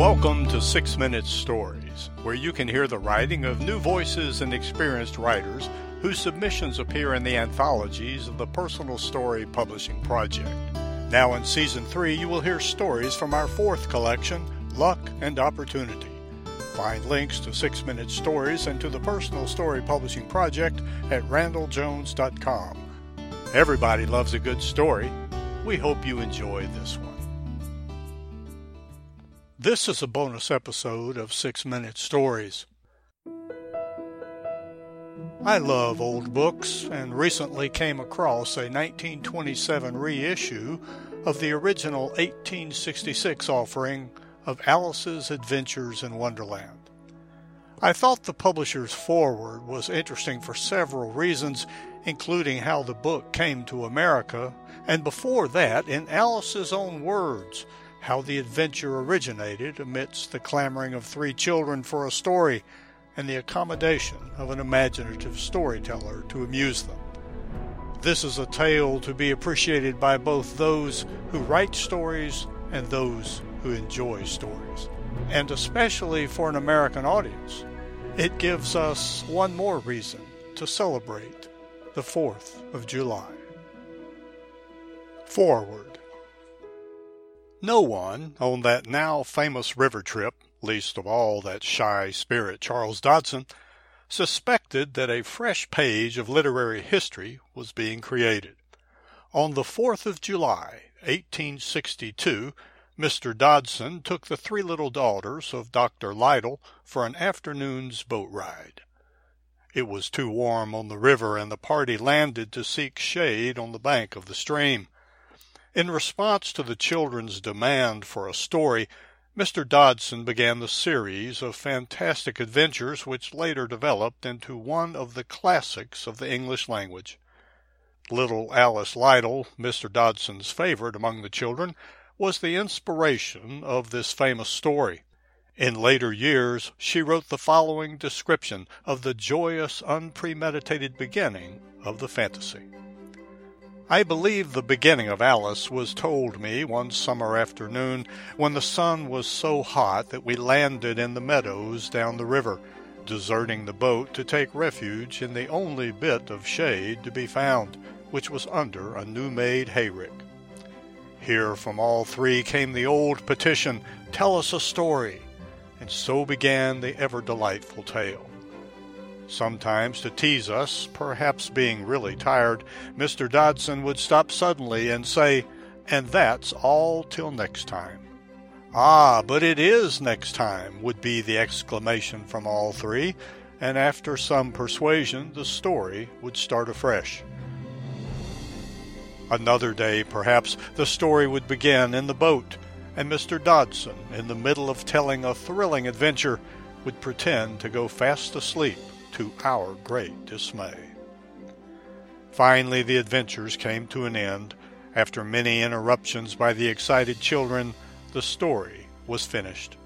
Welcome to Six Minute Stories, where you can hear the writing of new voices and experienced writers whose submissions appear in the anthologies of the Personal Story Publishing Project. Now in Season 3, you will hear stories from our fourth collection, Luck and Opportunity. Find links to Six Minute Stories and to the Personal Story Publishing Project at randelljones.com. Everybody loves a good story. We hope you enjoy this one. This is a bonus episode of Six Minute Stories. I love old books and recently came across a 1927 reissue of the original 1866 offering of Alice's Adventures in Wonderland. I thought the publisher's foreword was interesting for several reasons, including how the book came to America, and before that, in Alice's own words, how the adventure originated amidst the clamoring of three children for a story and the accommodation of an imaginative storyteller to amuse them. This is a tale to be appreciated by both those who write stories and those who enjoy stories, and especially for an American audience. It gives us one more reason to celebrate the 4th of July. Forward. No one on that now famous river trip, least of all that shy spirit Charles Dodgson, suspected that a fresh page of literary history was being created. On the 4th of July, 1862, Mr. Dodgson took the three little daughters of Dr. Liddell for an afternoon's boat ride. It was too warm on the river, and the party landed to seek shade on the bank of the stream. In response to the children's demand for a story, Mr. Dodgson began the series of fantastic adventures which later developed into one of the classics of the English language. Little Alice Liddell, Mr. Dodgson's favorite among the children, was the inspiration of this famous story. In later years she wrote the following description of the joyous, unpremeditated beginning of the fantasy. I believe the beginning of Alice was told me one summer afternoon when the sun was so hot that we landed in the meadows down the river, deserting the boat to take refuge in the only bit of shade to be found, which was under a new made hayrick. Here from all three came the old petition, Tell us a story, and so began the ever delightful tale. Sometimes, to tease us, perhaps being really tired, Mr. Dodgson would stop suddenly and say, And that's all till next time. Ah, but it is next time, would be the exclamation from all three, and after some persuasion, the story would start afresh. Another day, perhaps, the story would begin in the boat, and Mr. Dodgson, in the middle of telling a thrilling adventure, would pretend to go fast asleep to our great dismay. Finally, the adventures came to an end. After many interruptions by the excited children, the story was finished.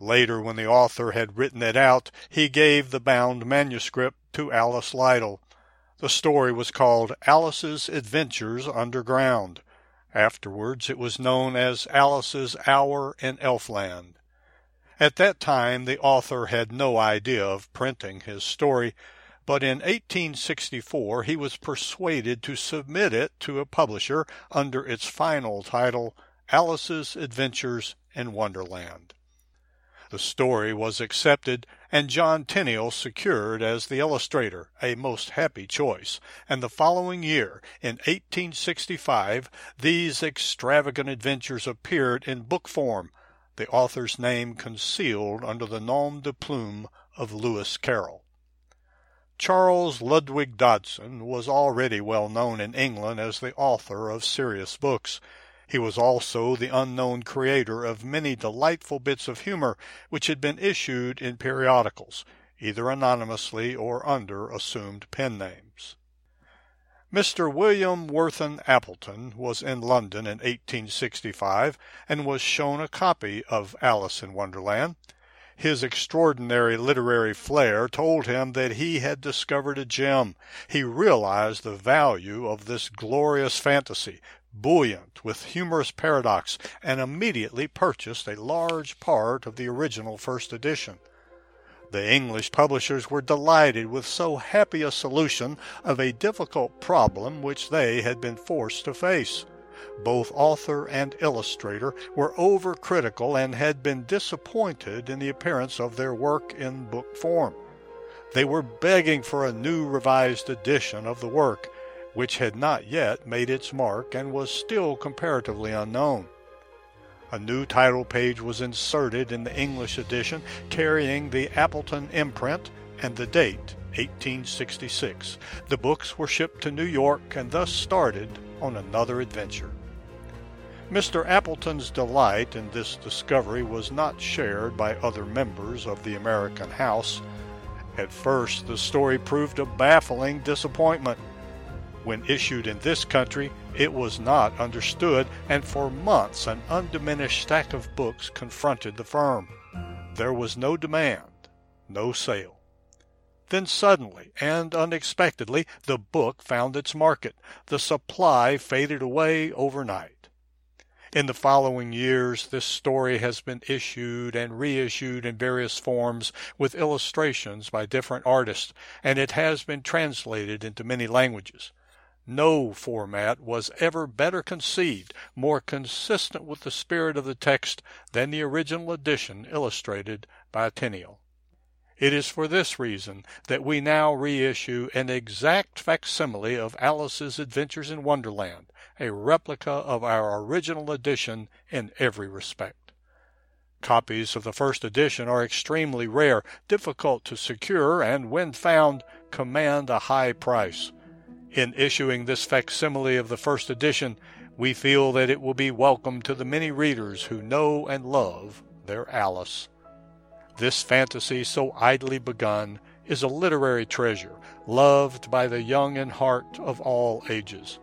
Later, when the author had written it out, he gave the bound manuscript to Alice Liddell. The story was called Alice's Adventures Underground. Afterwards, it was known as Alice's Hour in Elfland. At that time the author had no idea of printing his story, but in 1864 he was persuaded to submit it to a publisher under its final title, Alice's Adventures in Wonderland. The story was accepted, and John Tenniel secured as the illustrator, a most happy choice, and the following year, in 1865, these extravagant adventures appeared in book form the author's name concealed under the nom de plume of Lewis Carroll. Charles Lutwidge Dodgson was already well known in England as the author of serious books. He was also the unknown creator of many delightful bits of humor which had been issued in periodicals, either anonymously or under assumed pen names. Mr. William Worthen Appleton was in London in 1865 and was shown a copy of Alice in Wonderland. His extraordinary literary flair told him that he had discovered a gem. He realized the value of this glorious fantasy, buoyant with humorous paradox, and immediately purchased a large part of the original first edition. The English publishers were delighted with so happy a solution of a difficult problem which they had been forced to face. Both author and illustrator were overcritical and had been disappointed in the appearance of their work in book form. They were begging for a new revised edition of the work, which had not yet made its mark and was still comparatively unknown. A new title page was inserted in the English edition carrying the Appleton imprint and the date 1866. The books were shipped to New York and thus started on another adventure. Mr. Appleton's delight in this discovery was not shared by other members of the American House. At first, the story proved a baffling disappointment. When issued in this country, it was not understood, and for months an undiminished stack of books confronted the firm. There was no demand, no sale. Then suddenly and unexpectedly the book found its market. The supply faded away overnight. In the following years this story has been issued and reissued in various forms with illustrations by different artists, and it has been translated into many languages. No format was ever better conceived, more consistent with the spirit of the text than the original edition illustrated by Tenniel. It is for this reason that we now reissue an exact facsimile of Alice's Adventures in Wonderland, a replica of our original edition in every respect. Copies of the first edition are extremely rare, difficult to secure, and when found, command a high price. In issuing this facsimile of the first edition, we feel that it will be welcome to the many readers who know and love their Alice. This fantasy, so idly begun, is a literary treasure, loved by the young in heart of all ages.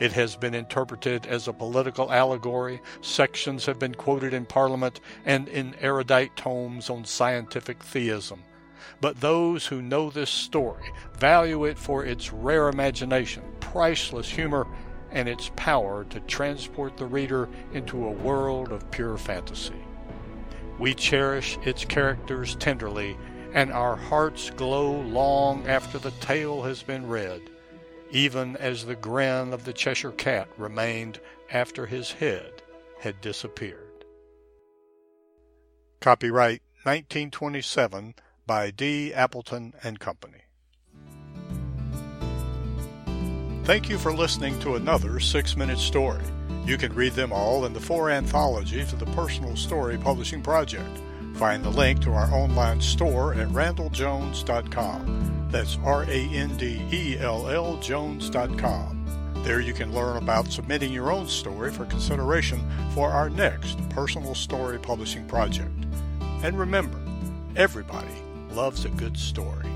It has been interpreted as a political allegory, sections have been quoted in Parliament and in erudite tomes on scientific theism. But those who know this story value it for its rare imagination, priceless humor, and its power to transport the reader into a world of pure fantasy. We cherish its characters tenderly, and our hearts glow long after the tale has been read, even as the grin of the Cheshire Cat remained after his head had disappeared. Copyright 1927 by D. Appleton and Company. Thank you for listening to another six minute story. You can read them all in the four anthologies of the Personal Story Publishing Project. Find the link to our online store at randelljones.com. That's R A N D E L L Jones.com. There you can learn about submitting your own story for consideration for our next Personal Story Publishing Project. And remember, everybody loves a good story.